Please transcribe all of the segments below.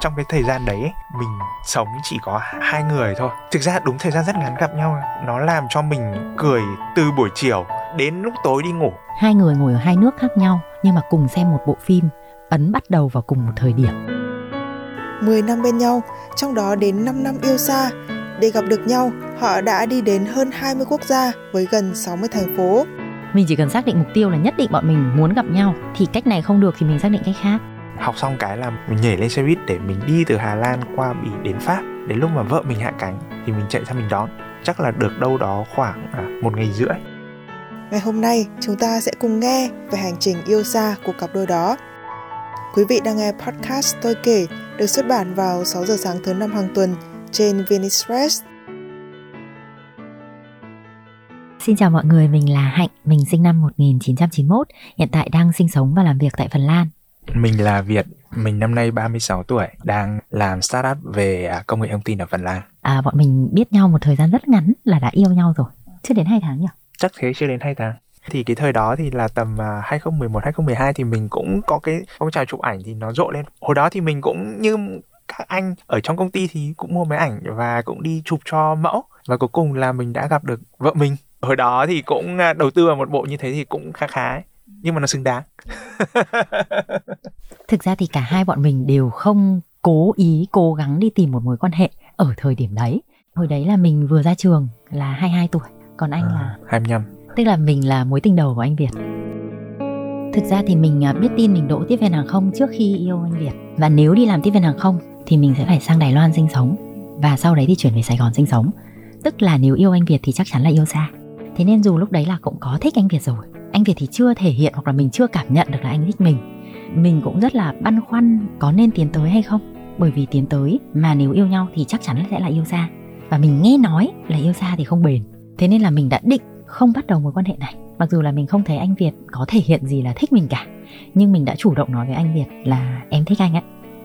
trong cái thời gian đấy mình sống chỉ có hai người thôi thực ra đúng thời gian rất ngắn gặp nhau nó làm cho mình cười từ buổi chiều đến lúc tối đi ngủ hai người ngồi ở hai nước khác nhau nhưng mà cùng xem một bộ phim ấn bắt đầu vào cùng một thời điểm 10 năm bên nhau, trong đó đến 5 năm yêu xa. Để gặp được nhau, họ đã đi đến hơn 20 quốc gia với gần 60 thành phố. mình chỉ cần xác định mục tiêu là nhất định bọn mình muốn gặp nhau thì cách này không được thì mình xác định cách khác học xong cái là mình nhảy lên xe buýt để mình đi từ Hà Lan qua Bỉ đến Pháp đến lúc mà vợ mình hạ cánh thì mình chạy ra mình đón chắc là được đâu đó khoảng à, một ngày rưỡi Ngày hôm nay, chúng ta sẽ cùng nghe về hành trình yêu xa của cặp đôi đó. Quý vị đang nghe podcast Tôi kể được xuất bản vào 6 giờ sáng thứ năm hàng tuần trên Vinexpress. Xin chào mọi người, mình là Hạnh, mình sinh năm 1991, hiện tại đang sinh sống và làm việc tại Phần Lan. Mình là Việt mình năm nay 36 tuổi đang làm startup về à, công nghệ thông tin ở Phần Lan. À, bọn mình biết nhau một thời gian rất ngắn là đã yêu nhau rồi, chưa đến 2 tháng nhỉ? chắc thế chưa đến 2 tháng. Thì cái thời đó thì là tầm à, 2011 2012 thì mình cũng có cái phong trào chụp ảnh thì nó rộ lên. Hồi đó thì mình cũng như các anh ở trong công ty thì cũng mua máy ảnh và cũng đi chụp cho mẫu. Và cuối cùng là mình đã gặp được vợ mình. Hồi đó thì cũng à, đầu tư vào một bộ như thế thì cũng khá khá ấy. Nhưng mà nó xứng đáng Thực ra thì cả hai bọn mình đều không cố ý cố gắng đi tìm một mối quan hệ ở thời điểm đấy. Hồi đấy là mình vừa ra trường là 22 tuổi, còn anh là à, 25 tức là mình là mối tình đầu của anh Việt. Thực ra thì mình à, biết tin mình đỗ tiếp viên hàng không trước khi yêu anh Việt và nếu đi làm tiếp viên hàng không thì mình sẽ phải sang Đài Loan sinh sống và sau đấy thì chuyển về Sài Gòn sinh sống. Tức là nếu yêu anh Việt thì chắc chắn là yêu xa. Thế nên dù lúc đấy là cũng có thích anh Việt rồi, anh Việt thì chưa thể hiện hoặc là mình chưa cảm nhận được là anh thích mình. Mình cũng rất là băn khoăn có nên tiến tới hay không. Bởi vì tiến tới mà nếu yêu nhau thì chắc chắn sẽ là yêu xa. Và mình nghe nói là yêu xa thì không bền. Thế nên là mình đã định không bắt đầu mối quan hệ này. Mặc dù là mình không thấy anh Việt có thể hiện gì là thích mình cả. Nhưng mình đã chủ động nói với anh Việt là em thích anh ấy.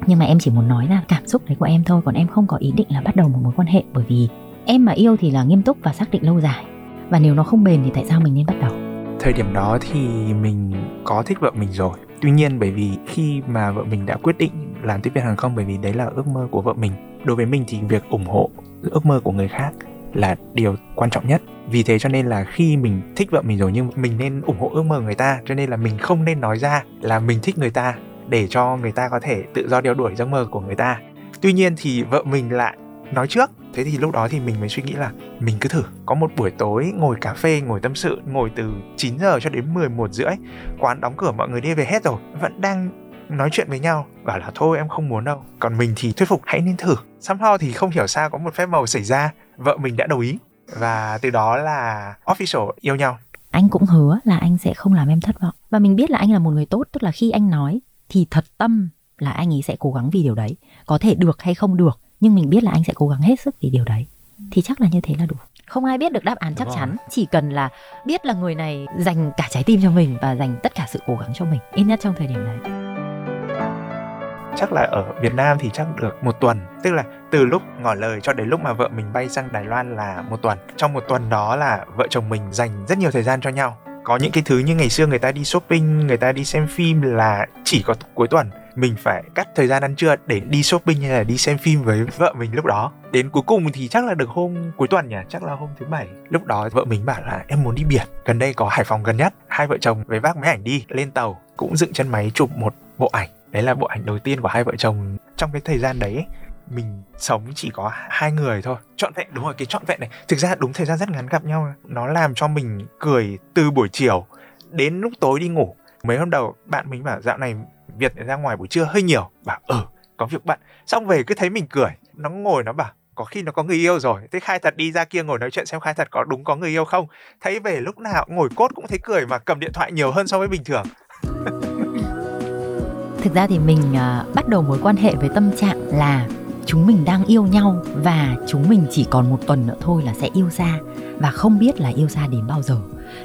Nhưng mà em chỉ muốn nói là cảm xúc đấy của em thôi, Còn em không có ý định là bắt đầu một mối quan hệ, Bởi vì em mà yêu thì là nghiêm túc và xác định lâu dài Và nếu nó không bền thì tại sao mình nên bắt đầu thời điểm đó thì mình có thích vợ mình rồi. Tuy nhiên bởi vì khi mà vợ mình đã quyết định làm tiếp viên hàng không, bởi vì đấy là ước mơ của vợ mình, đối với mình thì việc ủng hộ ước mơ của người khác là điều quan trọng nhất. Vì thế cho nên là khi mình thích vợ mình rồi nhưng mình nên ủng hộ ước mơ người ta, cho nên là mình không nên nói ra là mình thích người ta để cho người ta có thể tự do đeo đuổi giấc mơ của người ta. Tuy nhiên thì vợ mình lại nói trước. Thế thì lúc đó thì mình mới suy nghĩ là mình cứ thử. Có một buổi tối ngồi cà phê, ngồi tâm sự, ngồi từ 9 giờ cho đến 11 rưỡi. Quán đóng cửa, mọi người đi về hết rồi. Vẫn đang nói chuyện với nhau. Bảo là thôi, em không muốn đâu. Còn mình thì thuyết phục, hãy nên thử. Somehow thì không hiểu sao có một phép màu xảy ra. Vợ mình đã đồng ý. Và từ đó là official yêu nhau. Anh cũng hứa là anh sẽ không làm em thất vọng. Và mình biết là anh là một người tốt, Tức là khi anh nói thì thật tâm là anh ấy sẽ cố gắng vì điều đấy. Có thể được hay không được nhưng mình biết là anh sẽ cố gắng hết sức vì điều đấy. Thì chắc là như thế là đủ. Không ai biết được đáp án chắc Đúng chắn. chỉ cần là biết là người này dành cả trái tim cho mình và dành tất cả sự cố gắng cho mình ít nhất trong thời điểm đấy chắc là ở Việt Nam thì chắc được một tuần. Tức là từ lúc ngỏ lời cho đến lúc mà vợ mình bay sang Đài Loan là một tuần. Trong một tuần đó là vợ chồng mình dành rất nhiều thời gian cho nhau. Có những cái thứ như ngày xưa người ta đi shopping người ta đi xem phim là chỉ có cuối tuần mình phải cắt thời gian ăn trưa để đi shopping hay là đi xem phim với vợ mình lúc đó. Đến cuối cùng thì chắc là được hôm cuối tuần nhỉ? Chắc là hôm thứ bảy. Lúc đó vợ mình bảo là em muốn đi biển. Gần đây có hải phòng gần nhất. Hai vợ chồng với vác máy ảnh đi lên tàu, cũng dựng chân máy chụp một bộ ảnh. Đấy là bộ ảnh đầu tiên của hai vợ chồng. Trong cái thời gian đấy, mình sống chỉ có hai người thôi. Trọn vẹn, đúng rồi, cái trọn vẹn này. Thực ra đúng thời gian rất ngắn gặp nhau. Nó làm cho mình cười từ buổi chiều đến lúc tối đi ngủ. Mấy hôm đầu bạn mình bảo dạo này việt ra ngoài buổi trưa hơi nhiều. Bảo ừ có việc bận. Xong về cứ thấy mình cười. Nó ngồi nó bảo có khi nó có người yêu rồi. Thế khai thật đi ra kia ngồi nói chuyện xem khai thật có đúng có người yêu không. Thấy về lúc nào ngồi cốt cũng thấy cười mà cầm điện thoại nhiều hơn so với bình thường. Thực ra thì mình uh, bắt đầu mối quan hệ với tâm trạng là chúng mình đang yêu nhau và chúng mình chỉ còn một tuần nữa thôi là sẽ yêu xa và không biết là yêu xa đến bao giờ.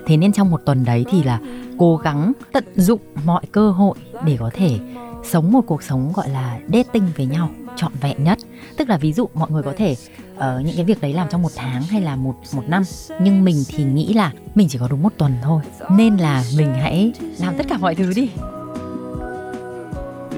Thế nên trong một tuần đấy thì là cố gắng tận dụng mọi cơ hội để có thể sống một cuộc sống gọi là dating với nhau, trọn vẹn nhất. Tức là ví dụ mọi người có thể ở những cái việc đấy làm trong một tháng hay là một một năm. Nhưng mình thì nghĩ là mình chỉ có đúng một tuần thôi. Nên là mình hãy làm tất cả mọi thứ đi.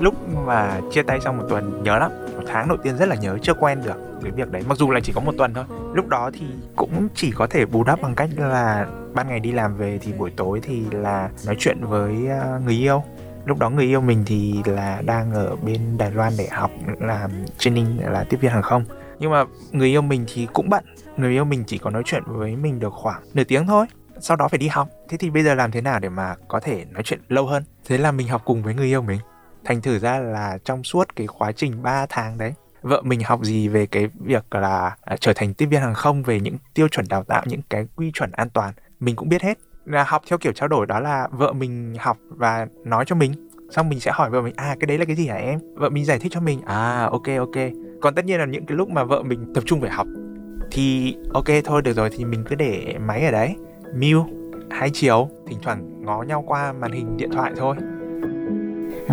Lúc mà chia tay sau một tuần, nhớ lắm. Một tháng đầu tiên rất là nhớ, chưa quen được cái việc đấy. Mặc dù là chỉ có một tuần thôi. Lúc đó thì cũng chỉ có thể bù đắp bằng cách là ban ngày đi làm về thì buổi tối thì là nói chuyện với ờ, người yêu. Lúc đó người yêu mình thì là đang ở bên Đài Loan để học, làm training, là tiếp viên hàng không. Nhưng mà người yêu mình thì cũng bận. Người yêu mình chỉ có nói chuyện với mình được khoảng nửa tiếng thôi. Sau đó phải đi học. Thế thì bây giờ làm thế nào để mà có thể nói chuyện lâu hơn? Thế là mình học cùng với người yêu mình. Thành thử ra là trong suốt cái quá trình 3 tháng đấy, vợ mình học gì về cái việc là ờ, trở thành tiếp viên hàng không, về những tiêu chuẩn đào tạo, những cái quy chuẩn an toàn mình cũng biết hết. Là học theo kiểu trao đổi đó là vợ mình học và nói cho mình. Xong mình sẽ hỏi vợ mình à cái đấy là cái gì hả em? Vợ mình giải thích cho mình. À ok ok. Còn tất nhiên là những cái lúc mà vợ mình tập trung phải học thì ok thôi được rồi thì mình cứ để máy ở đấy. Mute hai chiều thỉnh thoảng ngó nhau qua màn hình điện thoại thôi.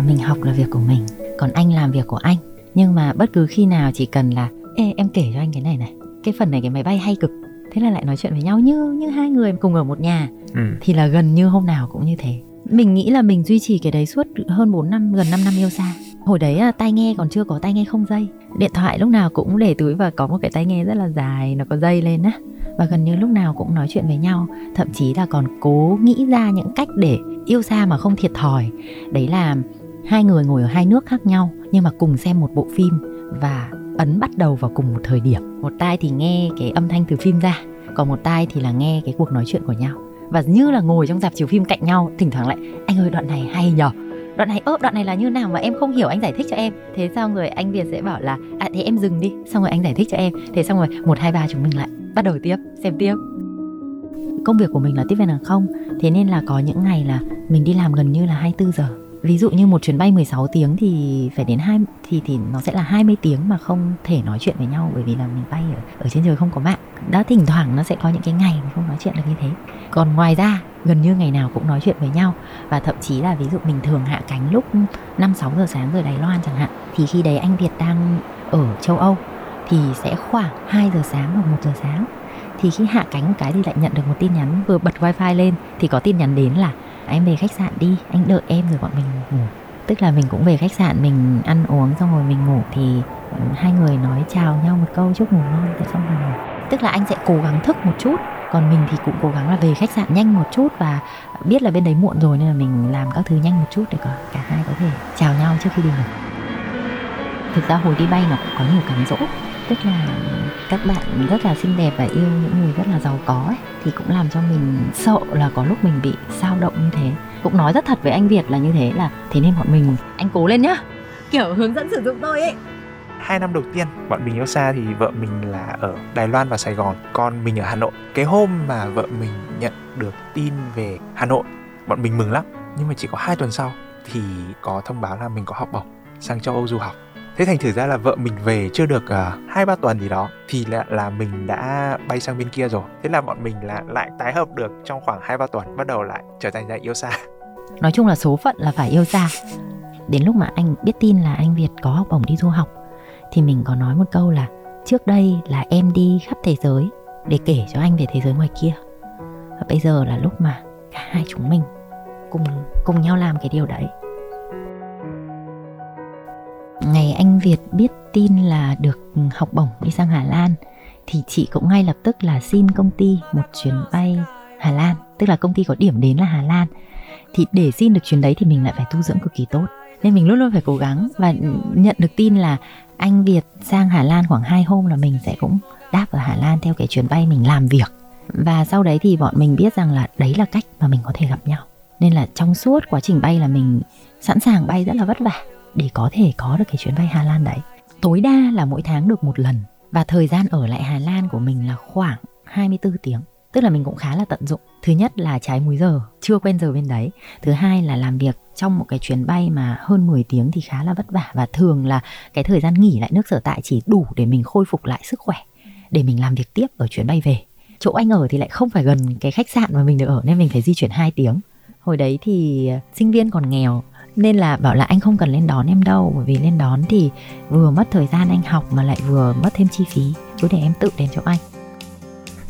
Mình học là việc của mình còn anh làm việc của anh. Nhưng mà bất cứ khi nào chỉ cần là Ê, em kể cho anh cái này này cái phần này cái máy bay hay cực thế là lại nói chuyện với nhau như như hai người cùng ở một nhà. Ừ. thì là gần như hôm nào cũng như thế. Mình nghĩ là mình duy trì cái đấy suốt hơn 4 năm gần 5 năm yêu xa. Hồi đấy là tai nghe còn chưa có tai nghe không dây. Điện thoại lúc nào cũng để túi và có một cái tai nghe rất là dài nó có dây lên á. Và gần như lúc nào cũng nói chuyện với nhau. Thậm chí là còn cố nghĩ ra những cách để yêu xa mà không thiệt thòi. Đấy là hai người ngồi ở hai nước khác nhau nhưng mà cùng xem một bộ phim. Và ấn bắt đầu vào cùng một thời điểm. Một tai thì nghe cái âm thanh từ phim ra, còn một tai thì là nghe cái cuộc nói chuyện của nhau. Và như là ngồi trong dạp chiếu phim cạnh nhau, thỉnh thoảng lại, anh ơi, đoạn này hay nhở đoạn này ớp đoạn này là như nào mà em không hiểu, anh giải thích cho em. Thế sao người anh việt sẽ bảo là à thế em dừng đi. Xong rồi anh giải thích cho em. Thế xong rồi một, hai, ba chúng mình lại bắt đầu tiếp, xem tiếp. Công việc của mình là tiếp viên hàng không, thế nên là có những ngày là mình đi làm gần như là 24 giờ ví dụ như một chuyến bay 16 tiếng thì phải đến hai, thì thì nó sẽ là 20 tiếng mà không thể nói chuyện với nhau bởi vì là mình bay ở ở trên trời không có mạng. đã thỉnh thoảng nó sẽ có những cái ngày mình không nói chuyện được như thế. Còn ngoài ra, gần như ngày nào cũng nói chuyện với nhau và thậm chí là ví dụ mình thường hạ cánh lúc 5 6 giờ sáng rồi Đài Loan chẳng hạn, thì khi đấy anh Việt đang ở châu Âu thì sẽ khoảng 2 giờ sáng hoặc 1 giờ sáng thì khi hạ cánh một cái thì lại nhận được một tin nhắn vừa bật wifi lên, thì có tin nhắn đến là anh về khách sạn đi, anh đợi em rồi bọn mình ngủ. Tức là mình cũng về khách sạn, mình ăn uống xong rồi mình ngủ thì ừ, hai người nói chào nhau một câu chúc ngủ ngon rồi xong rồi ngủ. Tức là anh sẽ cố gắng thức một chút, còn mình thì cũng cố gắng là về khách sạn nhanh một chút và biết là bên đấy muộn rồi nên là mình làm các thứ nhanh một chút để có cả hai có thể chào nhau trước khi đi ngủ. Thực ra hồi đi bay nó cũng có nhiều cám dỗ tức là các bạn rất là xinh đẹp và yêu những người rất là giàu có ấy, thì cũng làm cho mình sợ là có lúc mình bị sao động như thế. Cũng nói rất thật với anh Việt là như thế là thế nên bọn mình anh cố lên nhá. Kiểu hướng dẫn sử dụng tôi ấy. Hai năm đầu tiên bọn mình yêu xa thì vợ mình là ở Đài Loan và Sài Gòn còn mình ở Hà Nội. Cái hôm mà vợ mình nhận được tin về Hà Nội bọn mình mừng lắm. Nhưng mà chỉ có hai tuần sau thì có thông báo là mình có học bổng sang châu Âu du học thế thành thử ra là vợ mình về chưa được ờ, hai uh, ba tuần gì đó thì là là mình đã bay sang bên kia rồi. Thế là bọn mình là lại tái hợp được trong khoảng hai ba tuần bắt đầu lại trở thành ra yêu xa. Nói chung là số phận là phải yêu xa. Đến lúc mà anh biết tin là anh Việt có học bổng đi du học thì mình có nói một câu là trước đây là em đi khắp thế giới để kể cho anh về thế giới ngoài kia. Và bây giờ là lúc mà cả hai chúng mình cùng cùng nhau làm cái điều đấy ngày anh Việt biết tin là được học bổng đi sang Hà Lan, thì chị cũng ngay lập tức là xin công ty một chuyến bay Hà Lan, tức là công ty có điểm đến là Hà Lan. Thì để xin được chuyến đấy thì mình lại phải tu dưỡng cực kỳ tốt. Nên mình luôn luôn phải cố gắng và nhận được tin là anh Việt sang Hà Lan khoảng 2 hôm là mình sẽ cũng đáp ở Hà Lan theo cái chuyến bay mình làm việc. Và sau đấy thì bọn mình biết rằng là đấy là cách mà mình có thể gặp nhau. Nên là trong suốt quá trình bay là mình sẵn sàng bay rất là vất vả để có thể có được cái chuyến bay Hà Lan đấy. Tối đa là mỗi tháng được một lần và thời gian ở lại Hà Lan của mình là khoảng 24 tiếng. Tức là mình cũng khá là tận dụng. Thứ nhất là trái múi giờ, chưa quen giờ bên đấy. Thứ hai là làm việc trong một cái chuyến bay mà hơn 10 tiếng thì khá là vất vả và thường là cái thời gian nghỉ lại nước sở tại chỉ đủ để mình khôi phục lại sức khỏe để mình làm việc tiếp ở chuyến bay về. Chỗ anh ở thì lại không phải gần cái khách sạn mà mình được ở nên mình phải di chuyển 2 tiếng. Hồi đấy thì sinh viên còn nghèo nên là bảo là anh không cần lên đón em đâu bởi vì lên đón thì vừa mất thời gian anh học mà lại vừa mất thêm chi phí. Cứ để em tự đến chỗ anh.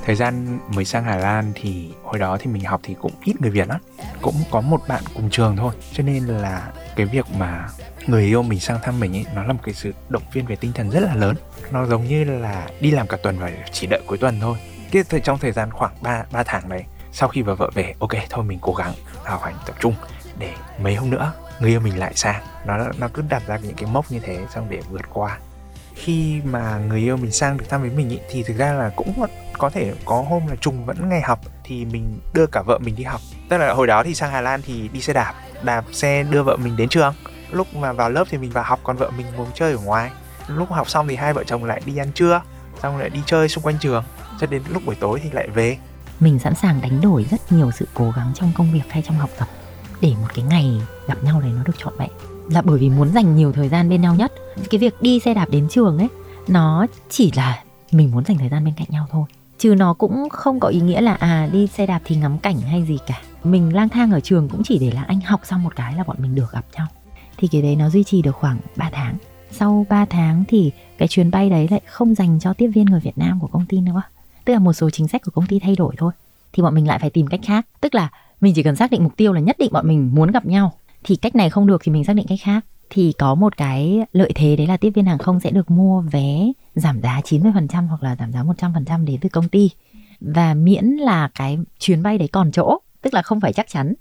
Thời gian mới sang Hà Lan thì hồi đó thì mình học thì cũng ít người Việt lắm. Cũng có một bạn cùng trường thôi. Cho nên là cái việc mà người yêu mình sang thăm mình ấy nó là một cái sự động viên về tinh thần rất là lớn. Nó giống như là đi làm cả tuần và chỉ đợi cuối tuần thôi. Cái thời trong thời gian khoảng 3, 3 tháng đấy sau khi vợ vợ về ok thôi mình cố gắng học hành tập trung để mấy hôm nữa người yêu mình lại sang nó nó cứ đặt ra những cái mốc như thế xong để vượt qua. Khi mà người yêu mình sang được thăm với mình ý, thì thực ra là cũng có thể có hôm là trùng vẫn ngày học thì mình đưa cả vợ mình đi học. Tức là hồi đó thì sang Hà Lan thì đi xe đạp. Đạp xe đưa vợ mình đến trường. Lúc mà vào lớp thì mình vào học còn vợ mình ngồi chơi ở ngoài. Lúc học xong thì hai vợ chồng lại đi ăn trưa xong lại đi chơi xung quanh trường. Cho đến lúc buổi tối thì lại về. Mình sẵn sàng đánh đổi rất nhiều sự cố gắng trong công việc hay trong học tập để một cái ngày gặp nhau này nó được trọn vẹn. Là bởi vì muốn dành nhiều thời gian bên nhau nhất. Cái việc đi xe đạp đến trường ấy, nó chỉ là mình muốn dành thời gian bên cạnh nhau thôi. Chứ nó cũng không có ý nghĩa là à đi xe đạp thì ngắm cảnh hay gì cả. Mình lang thang ở trường cũng chỉ để là anh học xong một cái là bọn mình được gặp nhau. Thì cái đấy nó duy trì được khoảng 3 tháng. Sau 3 tháng thì cái chuyến bay đấy lại không dành cho tiếp viên người Việt Nam của công ty nữa. Tức là một số chính sách của công ty thay đổi thôi. Thì bọn mình lại phải tìm cách khác. Tức là mình chỉ cần xác định mục tiêu là nhất định bọn mình muốn gặp nhau. Thì cách này không được thì mình xác định cách khác. Thì có một cái lợi thế đấy là tiếp viên hàng không sẽ được mua vé giảm giá 90% hoặc là giảm giá 100% đến từ công ty. Và miễn là cái chuyến bay đấy còn chỗ, tức là không phải chắc chắn,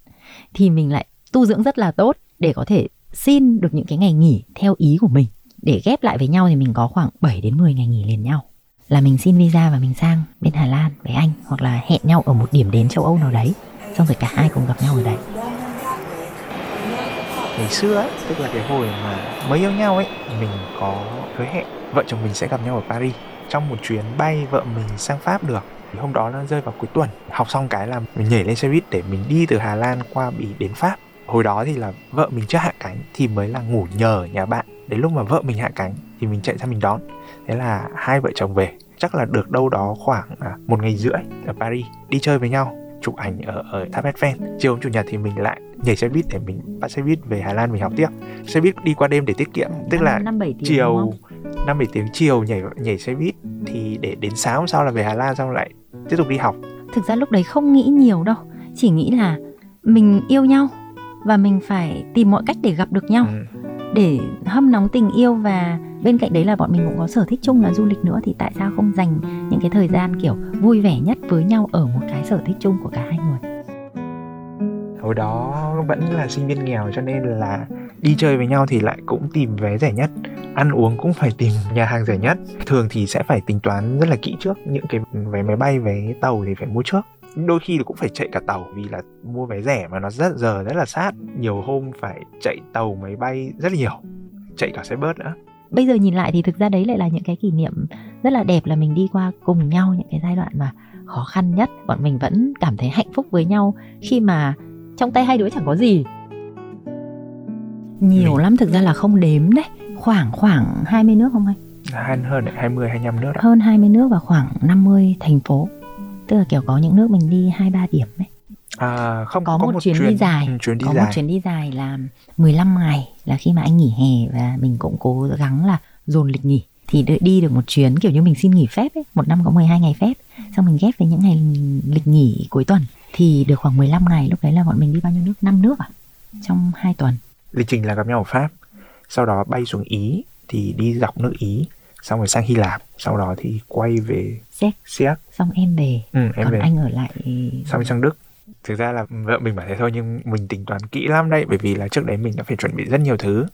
thì mình lại tu dưỡng rất là tốt để có thể xin được những cái ngày nghỉ theo ý của mình. Để ghép lại với nhau thì mình có khoảng 7 đến 10 ngày nghỉ liền nhau. Là mình xin visa và mình sang bên Hà Lan với anh, hoặc là hẹn nhau ở một điểm đến châu Âu nào đấy xong rồi cả hai cùng gặp nhau ở đấy ngày xưa ấy tức là cái hồi mà mới yêu nhau ấy, mình có hứa hẹn vợ chồng mình sẽ gặp nhau ở Paris. Trong một chuyến bay vợ mình sang Pháp được hôm đó nó rơi vào cuối tuần. Học xong cái là mình nhảy lên xe buýt để mình đi từ Hà Lan qua Bỉ đến Pháp. Hồi đó thì là vợ mình chưa hạ cánh thì mới là ngủ nhờ ở nhà bạn. Đến lúc mà vợ mình hạ cánh thì mình chạy ra mình đón. Thế là hai vợ chồng về. Chắc là được đâu đó khoảng à, một ngày rưỡi ở Paris, đi chơi với nhau chụp ảnh ở, ở tháp Eiffel. Chiều hôm chủ nhật thì mình lại nhảy xe buýt để mình bắt xe buýt về Hà Lan mình học tiếp. Xe buýt đi qua đêm để tiết kiệm tức là 5, 7 tiếng chiều năm bảy tiếng chiều nhảy nhảy xe buýt thì để đến sáng hôm sau là về Hà Lan xong lại tiếp tục đi học. Thực ra lúc đấy không nghĩ nhiều đâu chỉ nghĩ là mình yêu nhau và mình phải tìm mọi cách để gặp được nhau. Ừ. để hâm nóng tình yêu và bên cạnh đấy là bọn mình cũng có sở thích chung là du lịch nữa, thì tại sao không dành những cái thời gian, kiểu, vui vẻ nhất với nhau ở một cái sở thích chung của cả hai người? Hồi đó vẫn là sinh viên nghèo cho nên là đi chơi với nhau thì lại cũng tìm vé rẻ nhất, ăn uống cũng phải tìm nhà hàng rẻ nhất. Thường thì sẽ phải tính toán rất là kỹ trước, những cái vé máy bay, vé tàu thì phải mua trước. Đôi khi cũng phải chạy cả tàu vì là mua vé rẻ mà nó rất, giờ rất là sát. Nhiều hôm phải chạy tàu máy bay rất là nhiều, chạy cả xe bớt nữa bây giờ nhìn lại thì thực ra đấy lại là những cái kỷ niệm rất là đẹp là mình đi qua cùng nhau những cái giai đoạn mà khó khăn nhất. Bọn mình vẫn cảm thấy hạnh phúc với nhau khi mà trong tay hai đứa chẳng có gì. Nhiều lắm thực ra là không đếm đấy. Khoảng khoảng 20 nước không anh? Hơn hơn 20 25 nước đó. hơn 20 nước và khoảng 50 thành phố. Tức là kiểu có những nước mình đi hai ba điểm ấy. À, không có, có một, một chuyến, chuyến đi dài, chuyến đi có dài. một chuyến đi dài là 15 ngày là khi mà anh nghỉ hè và mình cũng cố gắng là dồn lịch nghỉ thì đi được một chuyến kiểu như mình xin nghỉ phép ấy, một năm có 12 ngày phép, xong mình ghép với những ngày lịch nghỉ cuối tuần thì được khoảng 15 ngày, lúc đấy là bọn mình đi bao nhiêu nước? 5 nước à? Trong 2 tuần. Lịch trình là gặp nhau ở Pháp, sau đó bay xuống Ý thì đi dọc nước Ý, xong rồi sang Hy Lạp, sau đó thì quay về Séc. Séc. Xong em về. Ừ, em còn về. anh ở lại xong rồi sang Đức thực ra là vợ mình bảo thế thôi nhưng mình tính toán kỹ lắm đấy bởi vì là trước đấy mình đã phải chuẩn bị rất nhiều thứ.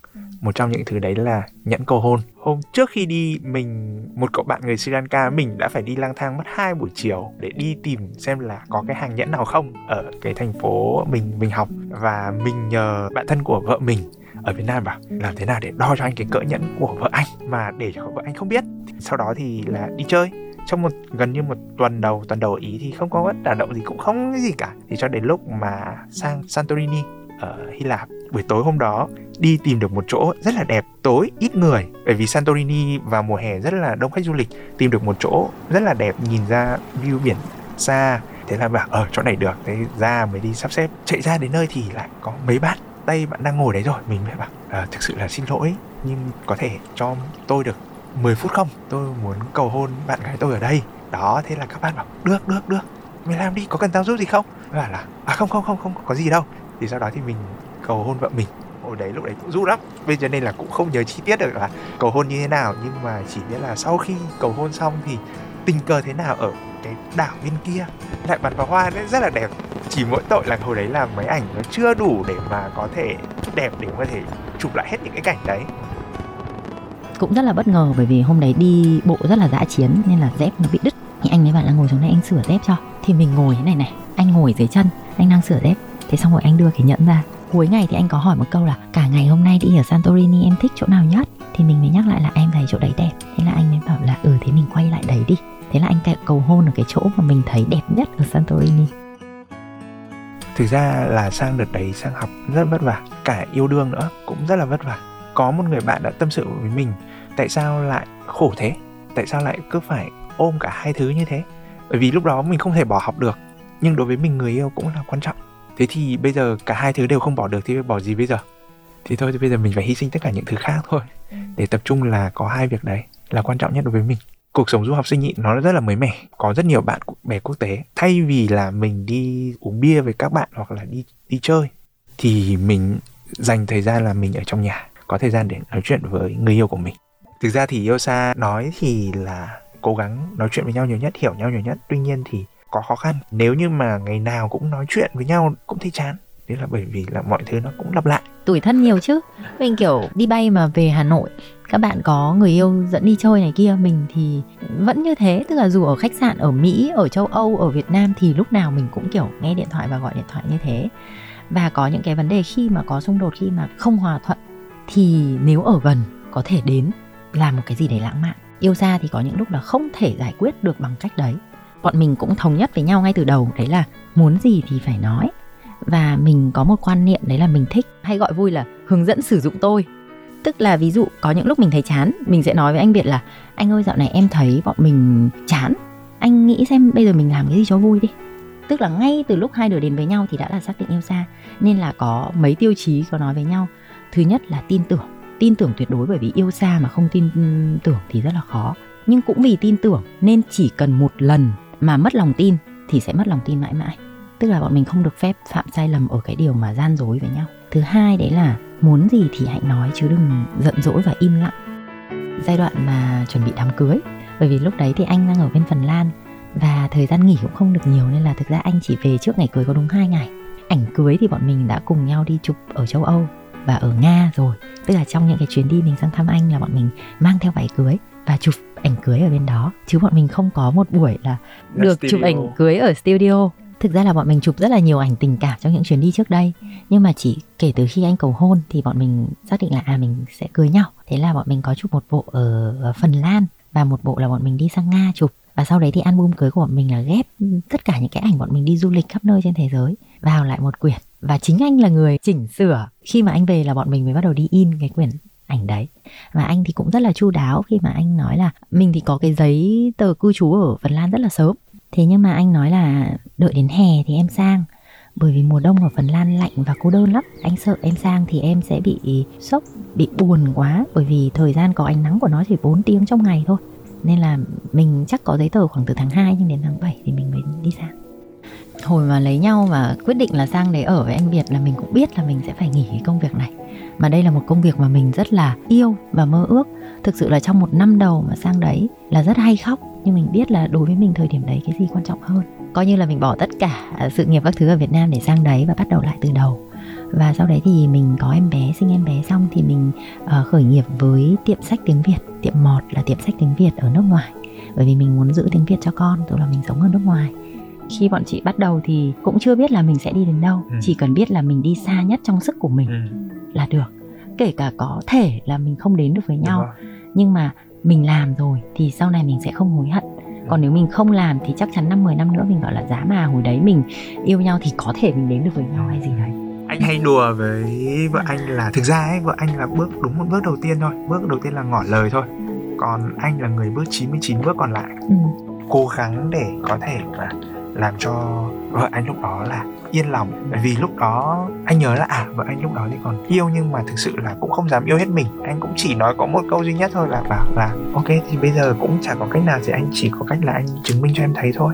Một trong những thứ đấy là nhẫn cầu hôn. Hôm trước khi đi mình một cậu bạn người Sri Lanka mình đã phải đi lang thang mất hai buổi chiều để đi tìm xem là có cái hàng nhẫn nào không ở cái thành phố mình mình học. Và mình nhờ bạn thân của vợ mình ở Việt Nam bảo làm thế nào để đo cho anh cái cỡ nhẫn của vợ anh mà để cho vợ anh không biết? Sau đó thì là đi chơi trong một gần như một tuần đầu tuần đầu ý thì không có bất đả động gì cũng không cái gì cả. Thì cho đến lúc mà sang Santorini ở Hy Lạp buổi tối hôm đó đi tìm được một chỗ rất là đẹp tối ít người. Bởi vì Santorini vào mùa hè rất là đông khách du lịch tìm được một chỗ rất là đẹp nhìn ra view biển xa. Thế là bảo ở chỗ này được. Thế ra mới đi sắp xếp. Chạy ra đến nơi thì lại có mấy bạn tay bạn đang ngồi đấy rồi. Mình mới bảo à, thực sự là xin lỗi nhưng có thể cho tôi được 10 phút không? Tôi muốn cầu hôn bạn gái tôi ở đây. Đó, thế là các bạn bảo, được được được. Mày làm đi, có cần tao giúp gì không? Bảo là à không không không không, có gì đâu. Thì sau đó thì mình cầu hôn vợ mình. Hồi đấy, lúc đấy cũng rút lắm. Bây giờ nên là cũng không nhớ chi tiết được là cầu hôn như thế nào. Nhưng mà chỉ biết là sau khi cầu hôn xong thì tình cờ thế nào ở cái đảo bên kia. Lại bắn pháo hoa đấy, rất là đẹp. Chỉ mỗi tội là hồi đấy là máy ảnh nó chưa đủ để mà có thể đẹp để có thể chụp lại hết những cái cảnh đấy cũng rất là bất ngờ bởi vì hôm đấy đi bộ rất là dã chiến nên là dép nó bị đứt. Thì anh ấy bảo là ngồi xuống đây anh sửa dép cho. Thì mình ngồi thế này này, anh ngồi dưới chân, anh đang sửa dép. Thế xong rồi anh đưa cái nhẫn ra. Cuối ngày thì anh có hỏi một câu là, cả ngày hôm nay đi ở Santorini em thích chỗ nào nhất? Thì mình mới nhắc lại là, em thấy chỗ đấy đẹp. Thế là anh mới bảo là ừ thế mình quay lại đấy đi. Thế là anh cầu hôn ở cái chỗ mà mình thấy đẹp nhất ở Santorini. Thực ra là sang đợt đấy sang học rất vất vả. Cả yêu đương nữa cũng rất là vất vả. Có một người bạn đã tâm sự với mình tại sao lại khổ thế? Tại sao lại cứ phải ôm cả hai thứ như thế? Bởi vì lúc đó mình không thể bỏ học được nhưng đối với mình người yêu cũng là quan trọng. Thế thì bây giờ cả hai thứ đều không bỏ được thì bỏ gì bây giờ? Thì thôi thì bây giờ mình phải hy sinh tất cả những thứ khác thôi ừ. để tập trung là có hai việc đấy là quan trọng nhất đối với mình. Cuộc sống du học sinh nhị nó rất là mới mẻ có rất nhiều bạn bè quốc tế. Thay vì là mình đi uống bia với các bạn hoặc là đi đi chơi thì mình dành thời gian là mình ở trong nhà có thời gian để nói chuyện với người yêu của mình thực ra thì yêu xa nói thì là cố gắng nói chuyện với nhau nhiều nhất, hiểu nhau nhiều nhất. Tuy nhiên thì có khó khăn. Nếu như mà ngày nào cũng nói chuyện với nhau cũng thấy chán. Đấy là bởi vì là mọi thứ nó cũng lặp lại. Tuổi thân nhiều chứ. Mình kiểu đi bay mà về hà nội, các bạn có người yêu dẫn đi chơi này kia, mình thì vẫn như thế. Tức là dù ở khách sạn ở mỹ, ở châu âu, ở việt nam thì lúc nào mình cũng kiểu nghe điện thoại và gọi điện thoại như thế. Và có những cái vấn đề khi mà có xung đột, khi mà không hòa thuận, thì nếu ở gần có thể đến làm một cái gì để lãng mạn. Yêu xa thì có những lúc là không thể giải quyết được bằng cách đấy. Bọn mình cũng thống nhất với nhau ngay từ đầu, đấy là muốn gì thì phải nói. Và mình có một quan niệm đấy là mình thích, hay gọi vui là hướng dẫn sử dụng tôi. Tức là ví dụ có những lúc mình thấy chán, mình sẽ nói với anh việt là, anh ơi, dạo này em thấy bọn mình chán. Anh nghĩ xem bây giờ mình làm cái gì cho vui đi. Tức là ngay từ lúc hai đứa đến với nhau thì đã là xác định yêu xa nên là có mấy tiêu chí có nói với nhau. Thứ nhất là tin tưởng tin tưởng tuyệt đối bởi vì yêu xa mà không tin ừ, tưởng thì rất là khó. Nhưng cũng vì tin tưởng nên chỉ cần một lần mà mất lòng tin thì sẽ mất lòng tin mãi mãi. Tức là bọn mình không được phép phạm sai lầm ở cái điều mà gian dối với nhau. Thứ hai đấy là muốn gì thì hãy nói chứ đừng giận dỗi và im lặng. Giai đoạn mà chuẩn bị đám cưới, bởi vì lúc đấy thì anh đang ở bên phần lan và thời gian nghỉ cũng không được nhiều nên là thực ra anh chỉ về trước ngày cưới có đúng hai ngày. Ảnh cưới thì bọn mình đã cùng nhau đi chụp ở châu âu và ở nga rồi. Tức là trong những cái chuyến đi mình sang thăm anh là bọn mình mang theo váy cưới và chụp ảnh cưới ở bên đó. Chứ bọn mình không có một buổi là được chụp ảnh cưới ở studio. Thực ra là bọn mình chụp rất là nhiều ảnh tình cảm trong những chuyến đi trước đây. Nhưng mà chỉ kể từ khi anh cầu hôn thì bọn mình xác định là à mình sẽ cưới nhau. Thế là bọn mình có chụp một bộ ở phần lan và một bộ là bọn mình đi sang nga chụp. Và sau đấy thì album cưới của bọn mình là ghép tất cả những cái ảnh bọn mình đi du lịch khắp nơi trên thế giới vào lại một quyển và chính anh là người chỉnh sửa khi mà anh về là bọn mình mới bắt đầu đi in cái quyển ảnh đấy. Và anh thì cũng rất là chu đáo khi mà anh nói là mình thì có cái giấy tờ cư trú ở Phần Lan rất là sớm. Thế nhưng mà anh nói là đợi đến hè thì em sang. Bởi vì mùa đông ở Phần Lan lạnh và cô đơn lắm. Anh sợ em sang thì em sẽ bị sốc, bị buồn quá. Bởi vì thời gian có ánh nắng của nó chỉ 4 tiếng trong ngày thôi. Nên là mình chắc có giấy tờ khoảng từ tháng 2 nhưng đến tháng 7 thì mình mới đi sang hồi mà lấy nhau và quyết định là sang đấy ở với anh Việt là mình cũng biết là mình sẽ phải nghỉ cái công việc này. Mà đây là một công việc mà mình rất là yêu và mơ ước. Thực sự là trong một năm đầu mà sang đấy là rất hay khóc nhưng mình biết là đối với mình thời điểm đấy cái gì quan trọng hơn. Coi như là mình bỏ tất cả à, sự nghiệp các thứ ở Việt Nam để sang đấy và bắt đầu lại từ đầu. Và sau đấy thì mình có em bé sinh em bé xong thì mình uh, khởi nghiệp với tiệm sách tiếng Việt. Tiệm mọt là tiệm sách tiếng Việt ở nước ngoài. Bởi vì mình muốn giữ tiếng Việt cho con tức là mình sống ở nước ngoài khi bọn chị bắt đầu thì cũng chưa biết là mình sẽ đi đến đâu. Ừ. chỉ cần biết là mình đi xa nhất trong sức của mình ừ. là được. Kể cả có thể là mình không đến được với nhau nhưng mà mình làm rồi thì sau này mình sẽ không hối hận. Còn nếu mình không làm thì chắc chắn năm 10 năm nữa mình gọi là giá mà hồi đấy mình yêu nhau thì có thể mình đến được với nhau hay gì đấy. Anh hay đùa với vợ anh là thực ra ấy vợ anh là bước đúng một bước đầu tiên thôi. Bước đầu tiên là ngỏ lời thôi. Còn anh là người bước 99 bước còn lại. Ừ. cố gắng để có thể mà làm cho vợ anh lúc đó là yên lòng. Bởi vì lúc đó anh nhớ là à vợ anh lúc đó thì còn yêu nhưng mà thực sự là cũng không dám yêu hết mình. Anh cũng chỉ nói có một câu duy nhất thôi là bảo là, ok, thì bây giờ cũng chẳng có cách nào thì anh chỉ có cách là anh chứng minh cho em thấy thôi.